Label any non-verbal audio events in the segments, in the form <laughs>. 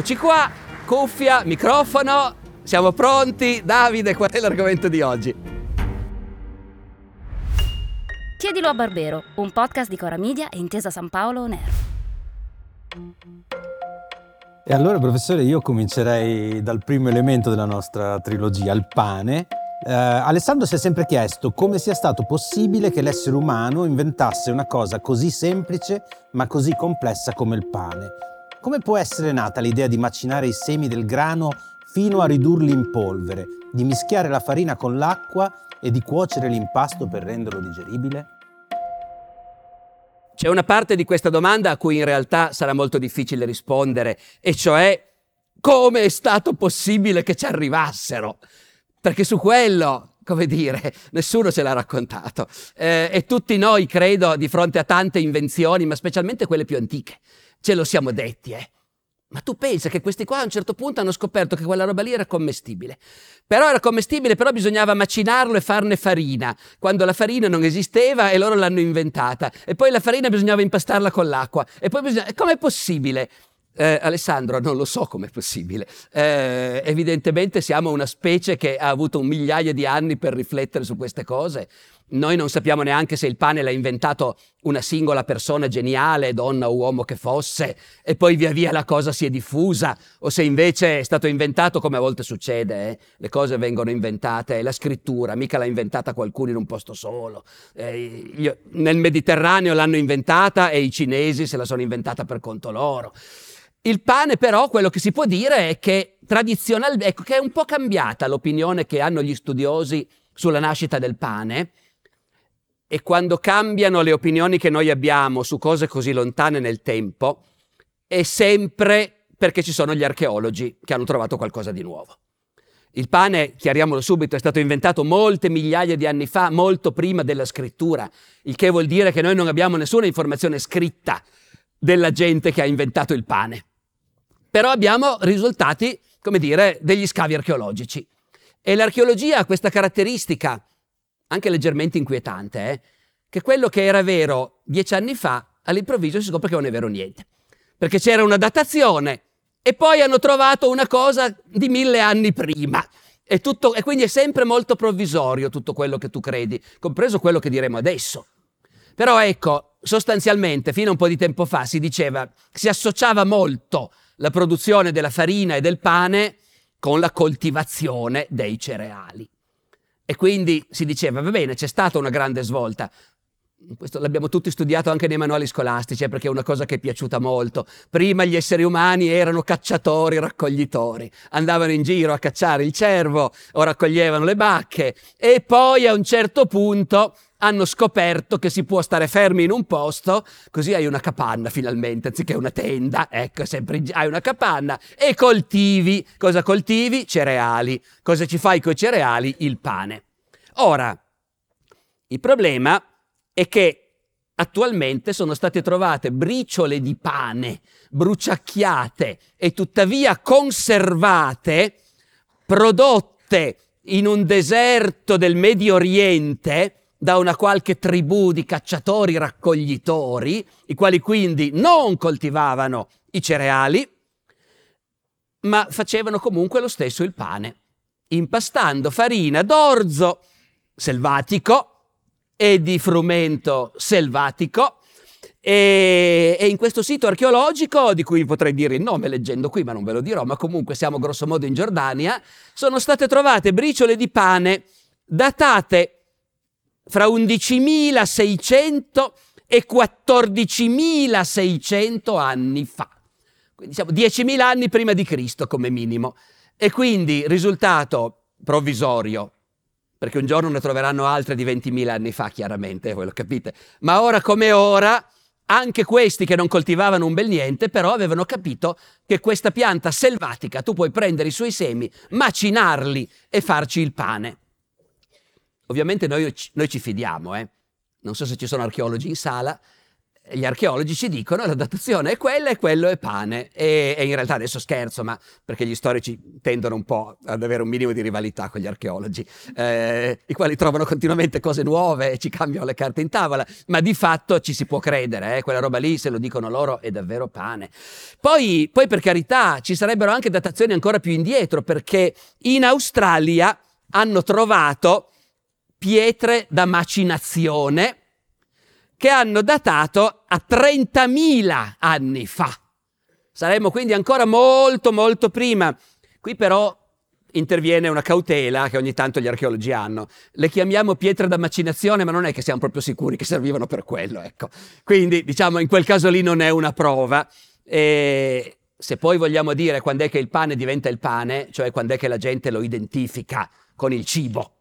Eccoci qua, cuffia, microfono, siamo pronti. Davide, qual è l'argomento di oggi? Chiedilo a Barbero, un podcast di Cora Media e Intesa San Paolo On Air. E allora, professore, io comincerei dal primo elemento della nostra trilogia, il pane. Eh, Alessandro si è sempre chiesto come sia stato possibile che l'essere umano inventasse una cosa così semplice ma così complessa come il pane. Come può essere nata l'idea di macinare i semi del grano fino a ridurli in polvere, di mischiare la farina con l'acqua e di cuocere l'impasto per renderlo digeribile? C'è una parte di questa domanda a cui in realtà sarà molto difficile rispondere, e cioè come è stato possibile che ci arrivassero? Perché su quello, come dire, nessuno ce l'ha raccontato. Eh, e tutti noi, credo, di fronte a tante invenzioni, ma specialmente quelle più antiche, ce lo siamo detti, eh. Ma tu pensa che questi qua a un certo punto hanno scoperto che quella roba lì era commestibile. Però era commestibile, però bisognava macinarlo e farne farina, quando la farina non esisteva e loro l'hanno inventata. E poi la farina bisognava impastarla con l'acqua. E poi bisognava... Com'è possibile? Eh, Alessandro, non lo so com'è possibile. Eh, evidentemente siamo una specie che ha avuto un migliaio di anni per riflettere su queste cose. Noi non sappiamo neanche se il pane l'ha inventato una singola persona geniale, donna o uomo che fosse, e poi via via la cosa si è diffusa, o se invece è stato inventato come a volte succede, eh? le cose vengono inventate, la scrittura, mica l'ha inventata qualcuno in un posto solo. Eh, io, nel Mediterraneo l'hanno inventata e i cinesi se la sono inventata per conto loro. Il pane però, quello che si può dire è che tradizionalmente, ecco, che è un po' cambiata l'opinione che hanno gli studiosi sulla nascita del pane, e quando cambiano le opinioni che noi abbiamo su cose così lontane nel tempo, è sempre perché ci sono gli archeologi che hanno trovato qualcosa di nuovo. Il pane, chiariamolo subito, è stato inventato molte migliaia di anni fa, molto prima della scrittura, il che vuol dire che noi non abbiamo nessuna informazione scritta della gente che ha inventato il pane. Però abbiamo risultati, come dire, degli scavi archeologici. E l'archeologia ha questa caratteristica anche leggermente inquietante, eh? che quello che era vero dieci anni fa, all'improvviso si scopre che non è vero niente. Perché c'era una datazione e poi hanno trovato una cosa di mille anni prima. E, tutto, e quindi è sempre molto provvisorio tutto quello che tu credi, compreso quello che diremo adesso. Però ecco, sostanzialmente, fino a un po' di tempo fa si diceva, si associava molto la produzione della farina e del pane con la coltivazione dei cereali. E quindi si diceva, va bene, c'è stata una grande svolta. Questo l'abbiamo tutti studiato anche nei manuali scolastici, eh, perché è una cosa che è piaciuta molto. Prima gli esseri umani erano cacciatori, raccoglitori, andavano in giro a cacciare il cervo o raccoglievano le bacche e poi a un certo punto hanno scoperto che si può stare fermi in un posto, così hai una capanna finalmente, anziché una tenda, ecco, sempre hai una capanna e coltivi. Cosa coltivi? Cereali. Cosa ci fai con i cereali? Il pane. Ora, il problema è che attualmente sono state trovate briciole di pane bruciacchiate e tuttavia conservate, prodotte in un deserto del Medio Oriente, da una qualche tribù di cacciatori raccoglitori, i quali quindi non coltivavano i cereali, ma facevano comunque lo stesso il pane, impastando farina d'orzo selvatico e di frumento selvatico. E, e, in questo sito archeologico, di cui potrei dire il nome leggendo qui, ma non ve lo dirò, ma comunque siamo grossomodo in Giordania, sono state trovate briciole di pane datate fra 11.600 e 14.600 anni fa. Quindi diciamo 10.000 anni prima di Cristo come minimo. E quindi risultato provvisorio, perché un giorno ne troveranno altre di 20.000 anni fa, chiaramente, voi lo capite. Ma ora come ora, anche questi che non coltivavano un bel niente, però avevano capito che questa pianta selvatica tu puoi prendere i suoi semi, macinarli e farci il pane. Ovviamente noi, noi ci fidiamo, eh? non so se ci sono archeologi in sala, gli archeologi ci dicono la datazione è quella e quello è pane. E, e, in realtà adesso scherzo, ma perché gli storici tendono un po' ad avere un minimo di rivalità con gli archeologi, eh, i quali trovano continuamente cose nuove e ci cambiano le carte in tavola, ma di fatto ci si può credere, eh, quella roba lì, se lo dicono loro, è davvero pane. Poi, poi per carità, ci sarebbero anche datazioni ancora più indietro, perché in Australia hanno trovato pietre da macinazione che hanno datato a 30.000 anni fa. Saremmo quindi ancora molto molto prima. Qui però interviene una cautela che ogni tanto gli archeologi hanno. Le chiamiamo pietre da macinazione, ma non è che siamo proprio sicuri che servivano per quello, ecco. Quindi, diciamo, in quel caso lì non è una prova. E se poi vogliamo dire quando è che il pane diventa il pane, cioè quando è che la gente lo identifica con il cibo.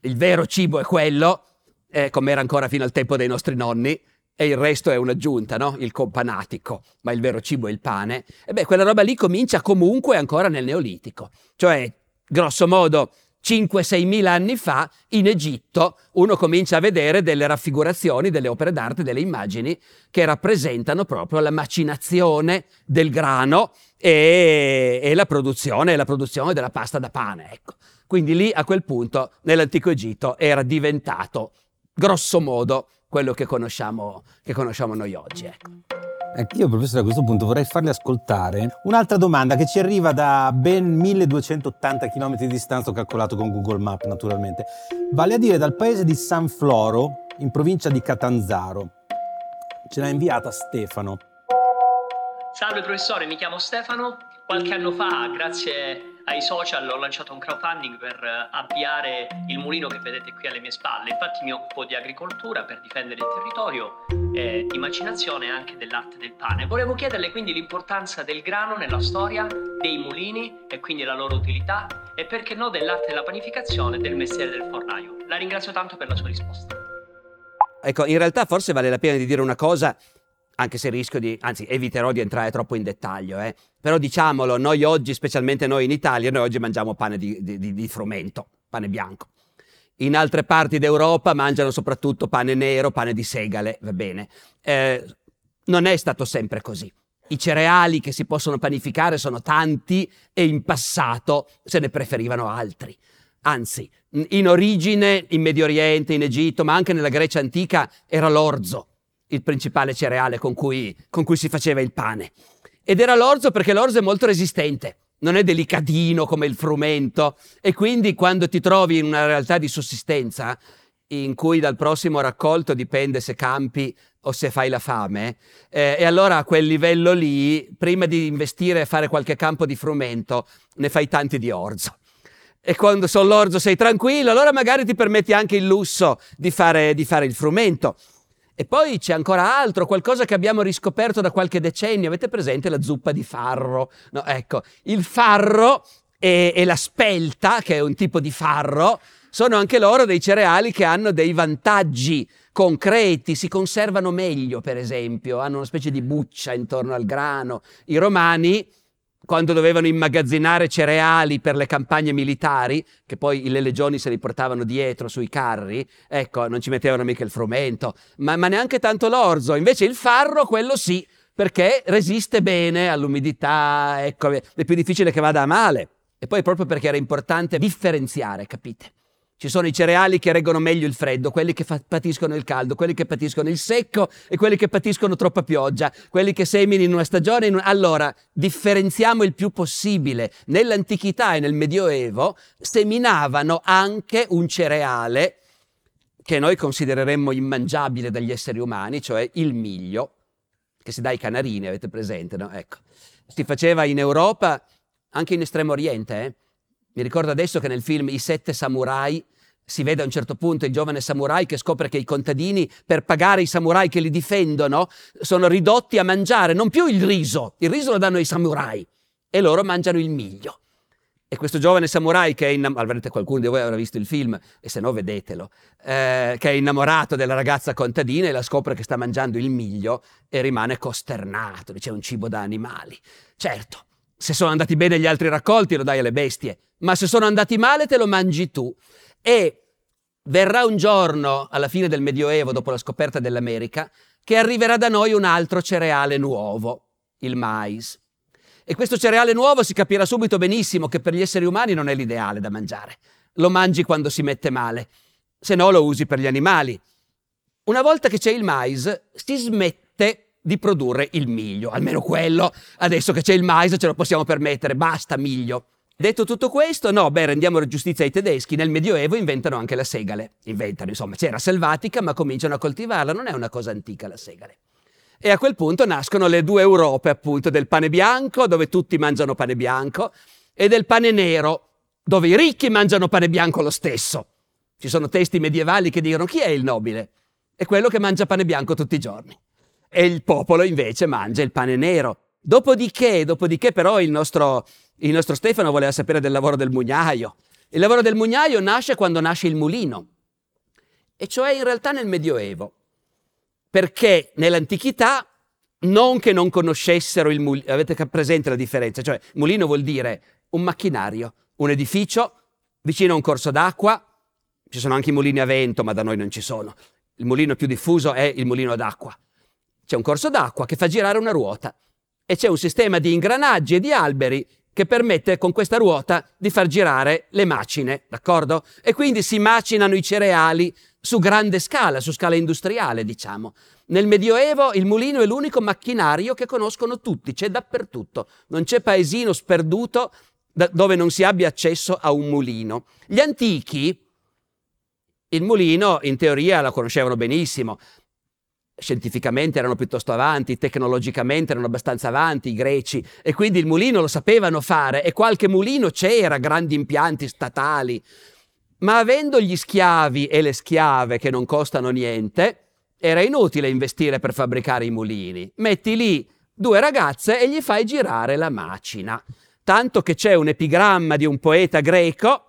Il vero cibo è quello, eh, come era ancora fino al tempo dei nostri nonni, e il resto è un'aggiunta, no? Il companatico, ma il vero cibo è il pane. E beh, quella roba lì comincia comunque ancora nel Neolitico, cioè, grosso modo, 5-6 mila anni fa in Egitto uno comincia a vedere delle raffigurazioni, delle opere d'arte, delle immagini che rappresentano proprio la macinazione del grano e, e la, produzione, la produzione della pasta da pane. Ecco. Quindi lì a quel punto nell'antico Egitto era diventato grosso modo quello che conosciamo, che conosciamo noi oggi. Ecco. Ecco, io professore a questo punto vorrei farle ascoltare un'altra domanda che ci arriva da ben 1280 km di distanza, ho calcolato con Google Maps naturalmente, vale a dire dal paese di San Floro, in provincia di Catanzaro. Ce l'ha inviata Stefano. Salve professore, mi chiamo Stefano. Qualche anno fa, grazie ai social ho lanciato un crowdfunding per eh, avviare il mulino che vedete qui alle mie spalle. Infatti mi occupo di agricoltura per difendere il territorio, eh, di macinazione e anche dell'arte del pane. Volevo chiederle quindi l'importanza del grano nella storia, dei mulini e quindi la loro utilità e perché no dell'arte della panificazione e del mestiere del fornaio. La ringrazio tanto per la sua risposta. Ecco, in realtà forse vale la pena di dire una cosa anche se rischio di, anzi eviterò di entrare troppo in dettaglio, eh. però diciamolo, noi oggi, specialmente noi in Italia, noi oggi mangiamo pane di, di, di frumento, pane bianco. In altre parti d'Europa mangiano soprattutto pane nero, pane di segale, va bene. Eh, non è stato sempre così. I cereali che si possono panificare sono tanti e in passato se ne preferivano altri. Anzi, in origine in Medio Oriente, in Egitto, ma anche nella Grecia antica era l'orzo il principale cereale con cui, con cui si faceva il pane. Ed era l'orzo perché l'orzo è molto resistente, non è delicatino come il frumento e quindi quando ti trovi in una realtà di sussistenza in cui dal prossimo raccolto dipende se campi o se fai la fame, eh, e allora a quel livello lì, prima di investire e fare qualche campo di frumento, ne fai tanti di orzo. E quando sull'orzo sei tranquillo, allora magari ti permetti anche il lusso di fare, di fare il frumento. E poi c'è ancora altro, qualcosa che abbiamo riscoperto da qualche decennio. Avete presente la zuppa di farro? No, ecco, il farro e, e la spelta, che è un tipo di farro, sono anche loro dei cereali che hanno dei vantaggi concreti, si conservano meglio, per esempio, hanno una specie di buccia intorno al grano. I romani quando dovevano immagazzinare cereali per le campagne militari, che poi le legioni se li portavano dietro sui carri, ecco, non ci mettevano mica il frumento, ma, ma neanche tanto l'orzo. Invece il farro, quello sì, perché resiste bene all'umidità, ecco, è più difficile che vada a male. E poi proprio perché era importante differenziare, capite? Ci sono i cereali che reggono meglio il freddo, quelli che fa- patiscono il caldo, quelli che patiscono il secco e quelli che patiscono troppa pioggia, quelli che semini in una stagione. In un... Allora, differenziamo il più possibile. Nell'antichità e nel Medioevo seminavano anche un cereale che noi considereremmo immangiabile dagli esseri umani, cioè il miglio, che si dà ai canarini, avete presente, no? Ecco. Si faceva in Europa, anche in Estremo Oriente, eh? Mi ricordo adesso che nel film I sette samurai si vede a un certo punto il giovane samurai che scopre che i contadini, per pagare i samurai che li difendono, sono ridotti a mangiare non più il riso, il riso lo danno ai samurai e loro mangiano il miglio. E questo giovane samurai che è innamorato, avrete qualcuno di voi avrà visto il film, e se no vedetelo, eh, che è innamorato della ragazza contadina e la scopre che sta mangiando il miglio e rimane costernato, dice è un cibo da animali. Certo, se sono andati bene gli altri raccolti lo dai alle bestie, ma se sono andati male te lo mangi tu. E verrà un giorno, alla fine del Medioevo, dopo la scoperta dell'America, che arriverà da noi un altro cereale nuovo, il mais. E questo cereale nuovo si capirà subito benissimo che per gli esseri umani non è l'ideale da mangiare. Lo mangi quando si mette male, se no lo usi per gli animali. Una volta che c'è il mais, si smette di produrre il miglio, almeno quello. Adesso che c'è il mais ce lo possiamo permettere, basta miglio. Detto tutto questo, no, beh, rendiamo giustizia ai tedeschi, nel Medioevo inventano anche la segale. Inventano, insomma, c'era selvatica, ma cominciano a coltivarla, non è una cosa antica la segale. E a quel punto nascono le due Europe, appunto, del pane bianco, dove tutti mangiano pane bianco, e del pane nero, dove i ricchi mangiano pane bianco lo stesso. Ci sono testi medievali che dicono chi è il nobile? È quello che mangia pane bianco tutti i giorni. E il popolo invece mangia il pane nero. Dopodiché, dopodiché però il nostro, il nostro Stefano voleva sapere del lavoro del mugnaio. Il lavoro del mugnaio nasce quando nasce il mulino, e cioè in realtà nel Medioevo perché nell'antichità non che non conoscessero il mulino, avete presente la differenza, cioè mulino vuol dire un macchinario, un edificio vicino a un corso d'acqua, ci sono anche i mulini a vento, ma da noi non ci sono. Il mulino più diffuso è il mulino d'acqua. C'è un corso d'acqua che fa girare una ruota e c'è un sistema di ingranaggi e di alberi che permette con questa ruota di far girare le macine, d'accordo? E quindi si macinano i cereali su grande scala, su scala industriale, diciamo. Nel Medioevo il mulino è l'unico macchinario che conoscono tutti, c'è dappertutto. Non c'è paesino sperduto dove non si abbia accesso a un mulino. Gli antichi il mulino in teoria lo conoscevano benissimo, scientificamente erano piuttosto avanti, tecnologicamente erano abbastanza avanti i greci e quindi il mulino lo sapevano fare e qualche mulino c'era, grandi impianti statali. Ma avendo gli schiavi e le schiave che non costano niente, era inutile investire per fabbricare i mulini. Metti lì due ragazze e gli fai girare la macina. Tanto che c'è un epigramma di un poeta greco,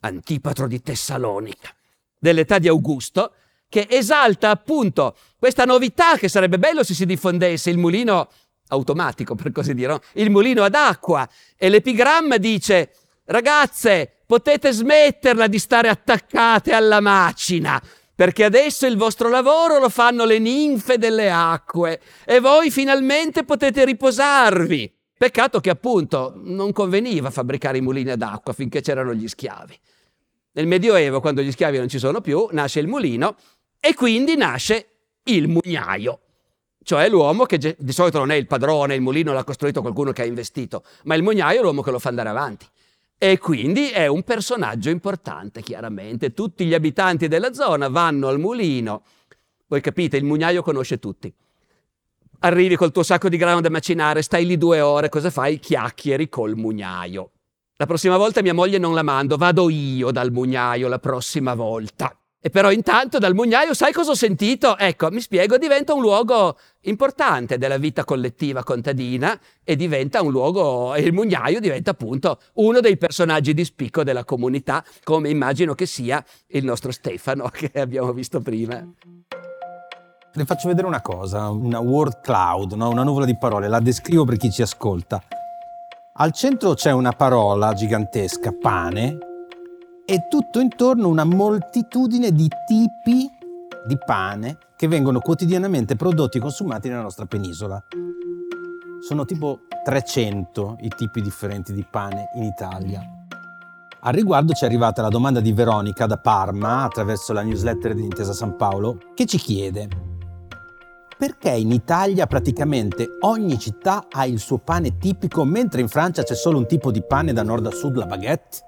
Antipatro di Tessalonica, dell'età di Augusto, che esalta appunto questa novità che sarebbe bello se si diffondesse il mulino automatico, per così dire, no? il mulino ad acqua. E l'epigramma dice, ragazze, potete smetterla di stare attaccate alla macina, perché adesso il vostro lavoro lo fanno le ninfe delle acque e voi finalmente potete riposarvi. Peccato che appunto non conveniva fabbricare i mulini ad acqua finché c'erano gli schiavi. Nel Medioevo, quando gli schiavi non ci sono più, nasce il mulino e quindi nasce il mugnaio, cioè l'uomo che di solito non è il padrone, il mulino l'ha costruito qualcuno che ha investito, ma il mugnaio è l'uomo che lo fa andare avanti. E quindi è un personaggio importante, chiaramente. Tutti gli abitanti della zona vanno al mulino. Voi capite, il mugnaio conosce tutti. Arrivi col tuo sacco di grano da macinare, stai lì due ore, cosa fai? Chiacchieri col mugnaio. La prossima volta mia moglie non la mando, vado io dal mugnaio la prossima volta. E però intanto dal mugnaio, sai cosa ho sentito? Ecco, mi spiego, diventa un luogo importante della vita collettiva contadina e diventa un luogo, e il mugnaio diventa appunto uno dei personaggi di spicco della comunità, come immagino che sia il nostro Stefano <laughs> che abbiamo visto prima. Le faccio vedere una cosa, una word cloud, no? una nuvola di parole, la descrivo per chi ci ascolta. Al centro c'è una parola gigantesca, pane, e tutto intorno una moltitudine di tipi di pane che vengono quotidianamente prodotti e consumati nella nostra penisola. Sono tipo 300 i tipi differenti di pane in Italia. Al riguardo ci è arrivata la domanda di Veronica da Parma attraverso la newsletter di Intesa San Paolo che ci chiede perché in Italia praticamente ogni città ha il suo pane tipico, mentre in Francia c'è solo un tipo di pane da nord a sud, la baguette?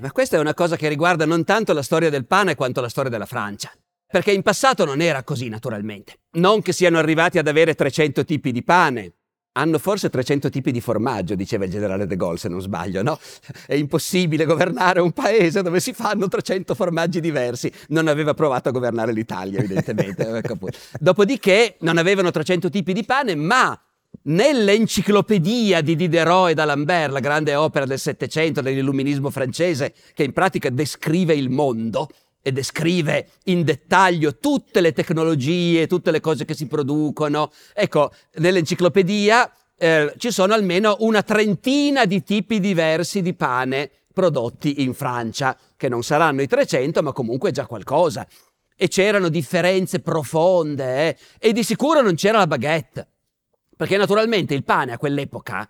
Ma questa è una cosa che riguarda non tanto la storia del pane quanto la storia della Francia. Perché in passato non era così, naturalmente. Non che siano arrivati ad avere 300 tipi di pane, hanno forse 300 tipi di formaggio, diceva il generale De Gaulle, se non sbaglio, no? È impossibile governare un paese dove si fanno 300 formaggi diversi. Non aveva provato a governare l'Italia, evidentemente. <laughs> ecco Dopodiché non avevano 300 tipi di pane, ma nell'enciclopedia di Diderot e d'Alembert, la grande opera del Settecento, dell'illuminismo francese, che in pratica descrive il mondo, e descrive in dettaglio tutte le tecnologie, tutte le cose che si producono. Ecco, nell'enciclopedia eh, ci sono almeno una trentina di tipi diversi di pane prodotti in Francia, che non saranno i 300, ma comunque già qualcosa. e c'erano differenze profonde eh? e di sicuro non c'era la baguette, perché naturalmente il pane a quell'epoca,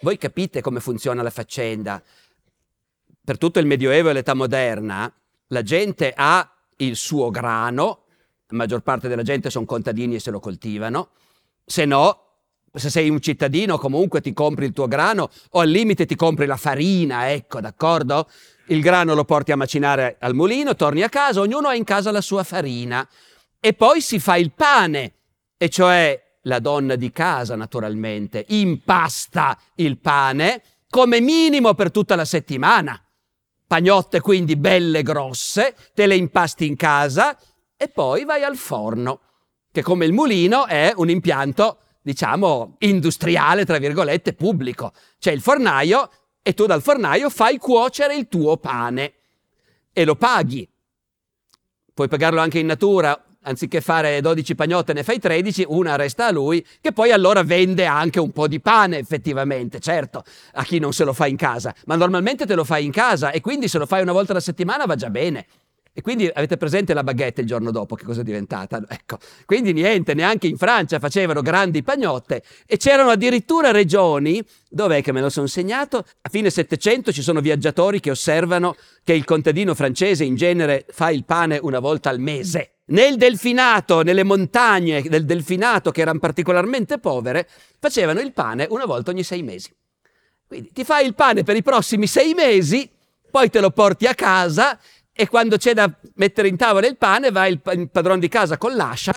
voi capite come funziona la faccenda, per tutto il Medioevo e l'età moderna, la gente ha il suo grano, la maggior parte della gente sono contadini e se lo coltivano, se no se sei un cittadino comunque ti compri il tuo grano o al limite ti compri la farina, ecco, d'accordo? Il grano lo porti a macinare al mulino, torni a casa, ognuno ha in casa la sua farina. E poi si fa il pane, e cioè la donna di casa naturalmente impasta il pane come minimo per tutta la settimana. Pagnotte quindi belle grosse, te le impasti in casa e poi vai al forno, che come il mulino è un impianto diciamo, industriale, tra virgolette, pubblico. C'è il fornaio e tu dal fornaio fai cuocere il tuo pane e lo paghi. Puoi pagarlo anche in natura, anziché fare 12 pagnotte ne fai 13, una resta a lui, che poi allora vende anche un po' di pane effettivamente, certo, a chi non se lo fa in casa, ma normalmente te lo fai in casa e quindi se lo fai una volta alla settimana va già bene. E quindi avete presente la baguette il giorno dopo, che cosa è diventata? Ecco, quindi niente, neanche in Francia facevano grandi pagnotte e c'erano addirittura regioni, dov'è che me lo sono segnato? A fine Settecento ci sono viaggiatori che osservano che il contadino francese in genere fa il pane una volta al mese. Nel Delfinato, nelle montagne del Delfinato, che erano particolarmente povere, facevano il pane una volta ogni sei mesi. Quindi ti fai il pane per i prossimi sei mesi, poi te lo porti a casa e quando c'è da mettere in tavola il pane va il, padrone di casa con l'ascia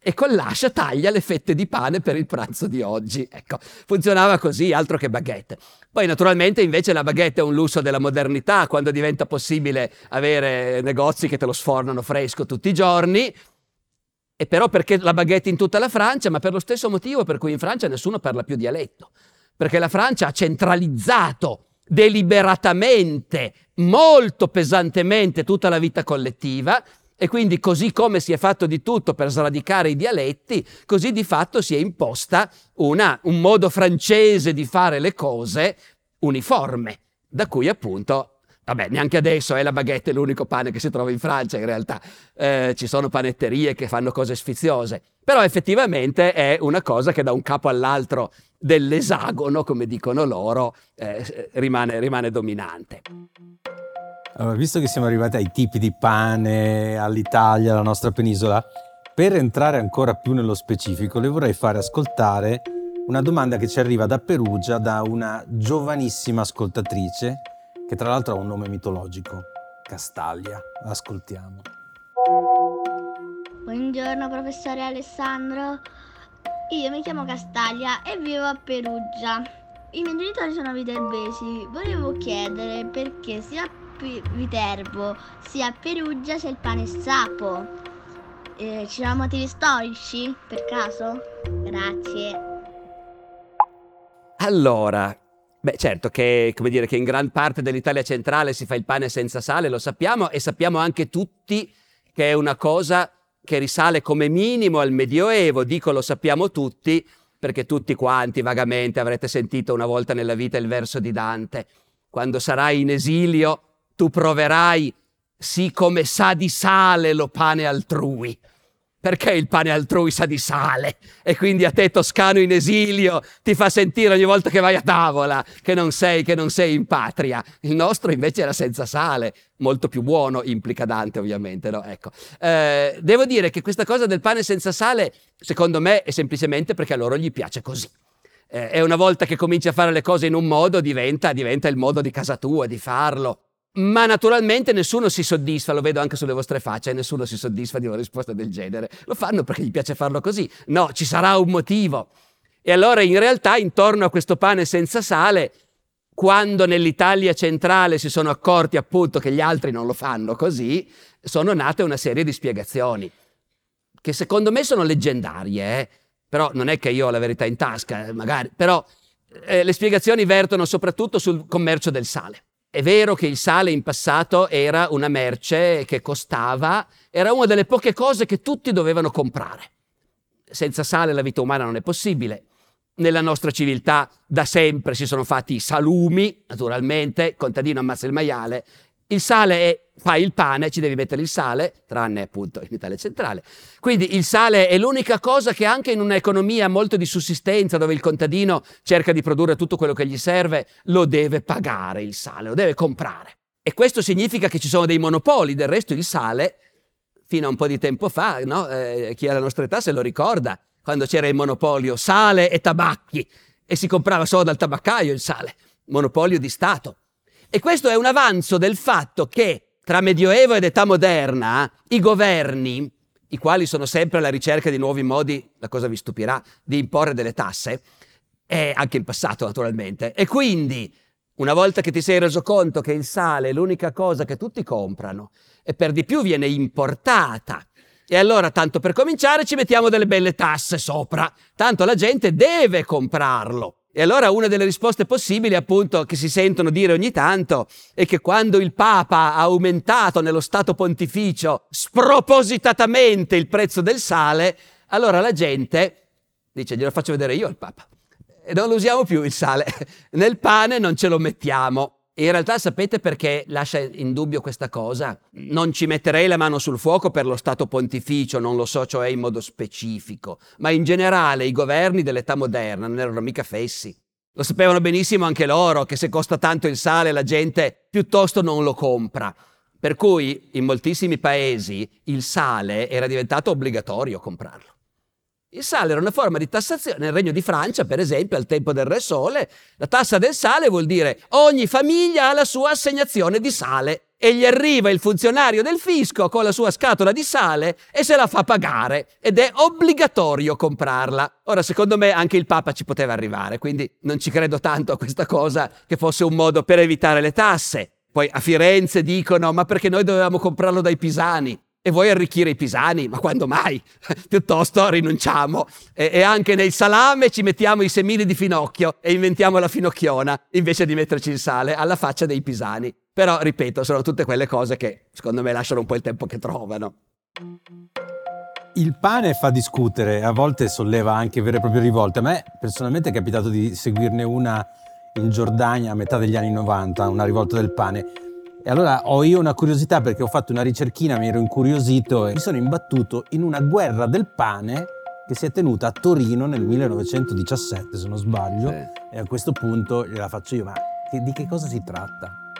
e con l'ascia taglia le fette di pane per il pranzo di oggi. Ecco, funzionava così, altro che baguette. Poi naturalmente invece la baguette è un lusso della modernità, quando diventa possibile avere negozi che te lo sfornano fresco tutti i giorni. E però perché la baguette in tutta la Francia? Ma per lo stesso motivo per cui in Francia nessuno parla più dialetto. Perché la Francia ha centralizzato deliberatamente, molto pesantemente tutta la vita collettiva e quindi così come si è fatto di tutto per sradicare i dialetti, così di fatto si è imposta una, un modo francese di fare le cose uniforme, da cui appunto Vabbè, neanche adesso è la baguette l'unico pane che si trova in Francia, in realtà eh, ci sono panetterie che fanno cose sfiziose, però effettivamente è una cosa che da un capo all'altro dell'esagono, come dicono loro, eh, rimane, rimane dominante. Allora, visto che siamo arrivati ai tipi di pane, all'Italia, alla nostra penisola, per entrare ancora più nello specifico, le vorrei fare ascoltare una domanda che ci arriva da Perugia da una giovanissima ascoltatrice, che tra l'altro ha un nome mitologico, Castaglia. Ascoltiamo. Buongiorno professore Alessandro, io mi chiamo Castaglia e vivo a Perugia. I miei genitori sono viterbesi. Volevo chiedere perché sia a Viterbo sia a Perugia c'è il pane sapo. Eh, ci sono motivi storici per caso? Grazie. Allora, beh certo che, come dire, che in gran parte dell'Italia centrale si fa il pane senza sale, lo sappiamo e sappiamo anche tutti che è una cosa che risale come minimo al Medioevo, dico lo sappiamo tutti, perché tutti quanti vagamente avrete sentito una volta nella vita il verso di Dante. Quando sarai in esilio, tu proverai, sì come sa di sale lo pane altrui perché il pane altrui sa di sale e quindi a te toscano in esilio ti fa sentire ogni volta che vai a tavola che non sei, che non sei in patria. Il nostro invece era senza sale, molto più buono, implica Dante ovviamente. No? Ecco. Eh, devo dire che questa cosa del pane senza sale, secondo me, è semplicemente perché a loro gli piace così. Eh, e una volta che cominci a fare le cose in un modo, diventa, diventa il modo di casa tua di farlo. Ma naturalmente nessuno si soddisfa, lo vedo anche sulle vostre facce, nessuno si soddisfa di una risposta del genere. Lo fanno perché gli piace farlo così. No, ci sarà un motivo. E allora in realtà intorno a questo pane senza sale, quando nell'Italia centrale si sono accorti appunto che gli altri non lo fanno così, sono nate una serie di spiegazioni, che secondo me sono leggendarie, eh? però non è che io ho la verità in tasca, eh, magari, però eh, le spiegazioni vertono soprattutto sul commercio del sale. È vero che il sale in passato era una merce che costava, era una delle poche cose che tutti dovevano comprare. Senza sale la vita umana non è possibile. Nella nostra civiltà da sempre si sono fatti i salumi, naturalmente, contadino ammazza il maiale, Il sale è, fai il pane, ci devi mettere il sale, tranne appunto in Italia centrale. Quindi il sale è l'unica cosa che anche in un'economia molto di sussistenza, dove il contadino cerca di produrre tutto quello che gli serve, lo deve pagare il sale, lo deve comprare. E questo significa che ci sono dei monopoli, del resto il sale, fino a un po' di tempo fa, no? eh, chi ha la nostra età se lo ricorda, quando c'era il monopolio sale e tabacchi e si comprava solo dal tabaccaio il sale, monopolio di Stato. E questo è un avanzo del fatto che tra Medioevo ed età moderna i governi, i quali sono sempre alla ricerca di nuovi modi, la cosa vi stupirà, di imporre delle tasse, e anche in passato naturalmente, e quindi una volta che ti sei reso conto che il sale è l'unica cosa che tutti comprano e per di più viene importata, e allora tanto per cominciare ci mettiamo delle belle tasse sopra, tanto la gente deve comprarlo. E allora una delle risposte possibili, appunto, che si sentono dire ogni tanto, è che quando il Papa ha aumentato nello Stato pontificio spropositatamente il prezzo del sale, allora la gente dice glielo faccio vedere io al Papa. E non lo usiamo più il sale, <laughs> nel pane non ce lo mettiamo. E in realtà sapete perché lascia in dubbio questa cosa? Non ci metterei la mano sul fuoco per lo Stato pontificio, non lo so, cioè in modo specifico, ma in generale i governi dell'età moderna non erano mica fessi. Lo sapevano benissimo anche loro che se costa tanto il sale la gente piuttosto non lo compra. Per cui in moltissimi paesi il sale era diventato obbligatorio comprarlo. Il sale era una forma di tassazione. Nel Regno di Francia, per esempio, al tempo del Re Sole, la tassa del sale vuol dire ogni famiglia ha la sua assegnazione di sale e gli arriva il funzionario del fisco con la sua scatola di sale e se la fa pagare ed è obbligatorio comprarla. Ora, secondo me anche il Papa ci poteva arrivare, quindi non ci credo tanto a questa cosa che fosse un modo per evitare le tasse. Poi a Firenze dicono ma perché noi dovevamo comprarlo dai pisani? E vuoi arricchire i pisani? Ma quando mai? <laughs> Piuttosto rinunciamo. E, e, anche nel salame ci mettiamo i semini di finocchio e inventiamo la finocchiona invece di metterci il sale alla faccia dei pisani. Però, ripeto, sono tutte quelle cose che secondo me lasciano un po' il tempo che trovano. Il pane fa discutere, a volte solleva anche vere e proprie rivolte. A me personalmente è capitato di seguirne una in Giordania a metà degli anni 90, una rivolta del pane e allora ho io una curiosità perché ho fatto una ricerchina, mi ero incuriosito e mi sono imbattuto in una guerra del pane che si è tenuta a Torino nel 1917, se non sbaglio. Sì. E a questo punto gliela faccio io, ma di che cosa si tratta?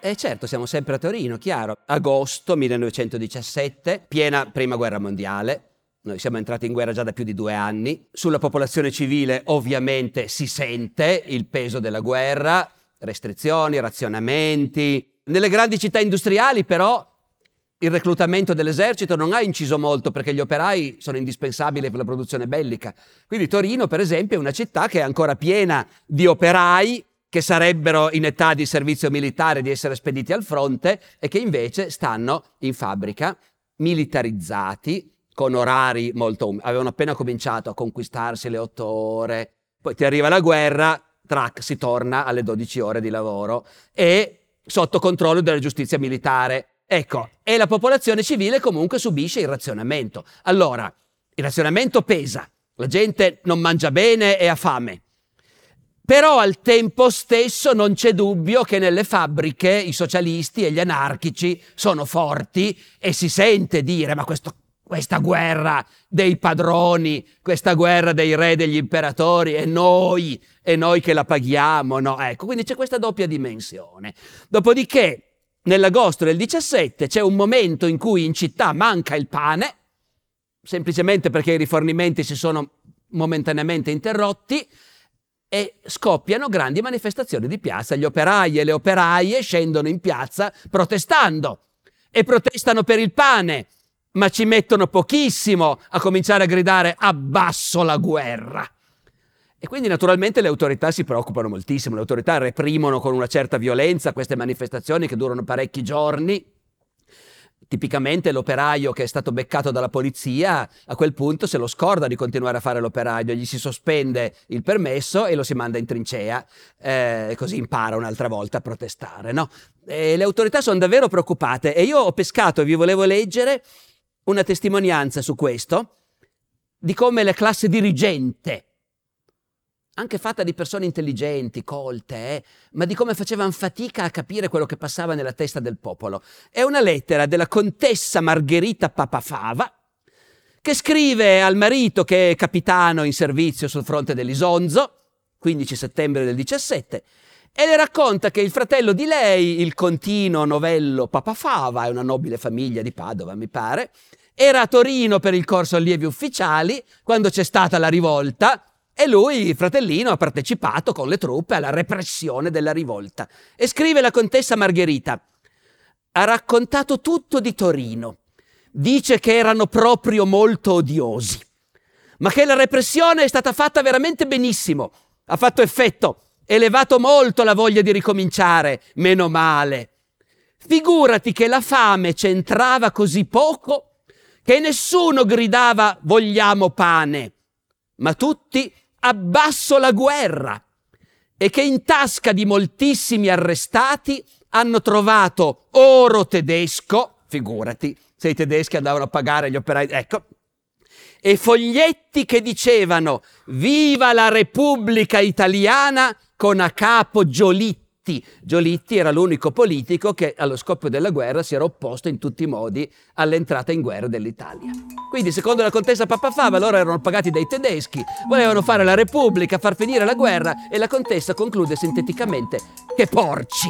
Eh certo, siamo sempre a Torino, chiaro. Agosto 1917, piena prima guerra mondiale. Noi siamo entrati in guerra già da più di due anni. Sulla popolazione civile ovviamente si sente il peso della guerra, restrizioni, razionamenti. Nelle grandi città industriali però il reclutamento dell'esercito non ha inciso molto perché gli operai sono indispensabili per la produzione bellica. Quindi Torino, per esempio, è una città che è ancora piena di operai che sarebbero in età di servizio militare di essere spediti al fronte e che invece stanno in fabbrica militarizzati con orari molto umili. Avevano appena cominciato a conquistarsi le otto ore, poi ti arriva la guerra, track si torna alle 12 ore di lavoro e sotto controllo della giustizia militare. Ecco, e la popolazione civile comunque subisce il razionamento. Allora, il razionamento pesa, la gente non mangia bene e ha fame. Però al tempo stesso non c'è dubbio che nelle fabbriche i socialisti e gli anarchici sono forti e si sente dire ma questo questa guerra dei padroni, questa guerra dei re, degli imperatori, e noi, e noi che la paghiamo, no? Ecco, quindi c'è questa doppia dimensione. Dopodiché, nell'agosto del 17 c'è un momento in cui in città manca il pane, semplicemente perché i rifornimenti si sono momentaneamente interrotti, e scoppiano grandi manifestazioni di piazza. Gli operai e le operaie scendono in piazza protestando e protestano per il pane ma ci mettono pochissimo a cominciare a gridare abbasso la guerra. E quindi naturalmente le autorità si preoccupano moltissimo, le autorità reprimono con una certa violenza queste manifestazioni che durano parecchi giorni. Tipicamente l'operaio che è stato beccato dalla polizia a quel punto se lo scorda di continuare a fare l'operaio, gli si sospende il permesso e lo si manda in trincea, eh, così impara un'altra volta a protestare. No? le autorità sono davvero preoccupate e io ho pescato e vi volevo leggere una testimonianza su questo, di come la classe dirigente anche fatta di persone intelligenti, colte, eh, ma di come facevano fatica a capire quello che passava nella testa del popolo. È una lettera della contessa Margherita Papafava, che scrive al marito che è capitano in servizio sul fronte dell'Isonzo, 15 settembre del 17, e le racconta che il fratello di lei, il continuo novello Papafava, è una nobile famiglia di Padova, mi pare, era a Torino per il corso allievi ufficiali quando c'è stata la rivolta e lui, fratellino, ha partecipato con le truppe alla repressione della rivolta. E scrive la contessa Margherita, ha raccontato tutto di Torino, dice che erano proprio molto odiosi, ma che la repressione è stata fatta veramente benissimo, ha fatto effetto, elevato molto la voglia di ricominciare, meno male. Figurati che la fame c'entrava così poco che nessuno gridava vogliamo pane, ma tutti abbasso la guerra e che in tasca di moltissimi arrestati hanno trovato oro tedesco, figurati, se i tedeschi andavano a pagare gli operai, ecco, e foglietti che dicevano Viva la Repubblica Italiana con a capo Giolitti Giolitti. Giolitti era l'unico politico che allo scoppio della guerra si era opposto in tutti i modi all'entrata in guerra dell'Italia. Quindi, secondo la contessa Pappafava, loro erano pagati dai tedeschi, volevano fare la Repubblica, far finire la guerra e la contessa conclude sinteticamente che porci.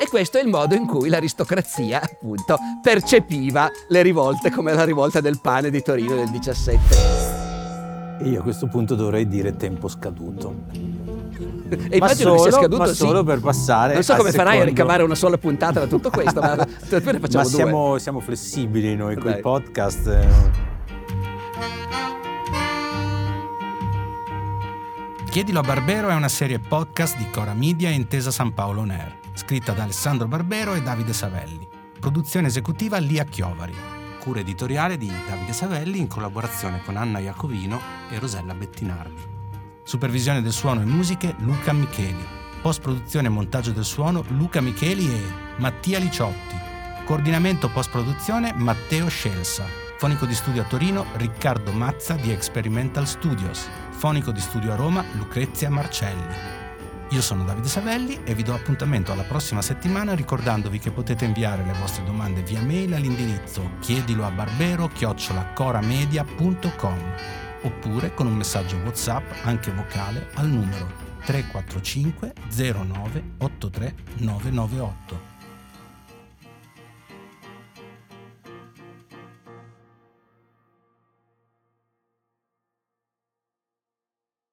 E questo è il modo in cui l'aristocrazia, appunto, percepiva le rivolte come la rivolta del pane di Torino del 17. E io a questo punto dovrei dire tempo scaduto. E ma immagino solo, che sia scaduto ma solo sì. per passare. Non so come secondo. farai a ricavare una sola puntata da tutto questo, ma <laughs> ne facciamo ma siamo, siamo, flessibili noi con i podcast. Eh. Chiedilo a Barbero è una serie podcast di Cora Media e Intesa San Paolo On Air, scritta da Alessandro Barbero e Davide Savelli. Produzione esecutiva Lia Chiovari. Cura editoriale di Davide Savelli in collaborazione con Anna Iacovino e Rosella Bettinardi. Supervisione del suono e musiche Luca Micheli. Post produzione e montaggio del suono Luca Micheli e Mattia Liciotti. Coordinamento post produzione Matteo Scelsa. Fonico di studio a Torino Riccardo Mazza di Experimental Studios. Fonico di studio a Roma Lucrezia Marcelli. Io sono Davide Savelli e vi do appuntamento alla prossima settimana ricordandovi che potete inviare le vostre domande via mail all'indirizzo chiedilo a chiocciolacoramedia.com oppure con un messaggio WhatsApp anche vocale al numero 345 09 83 998.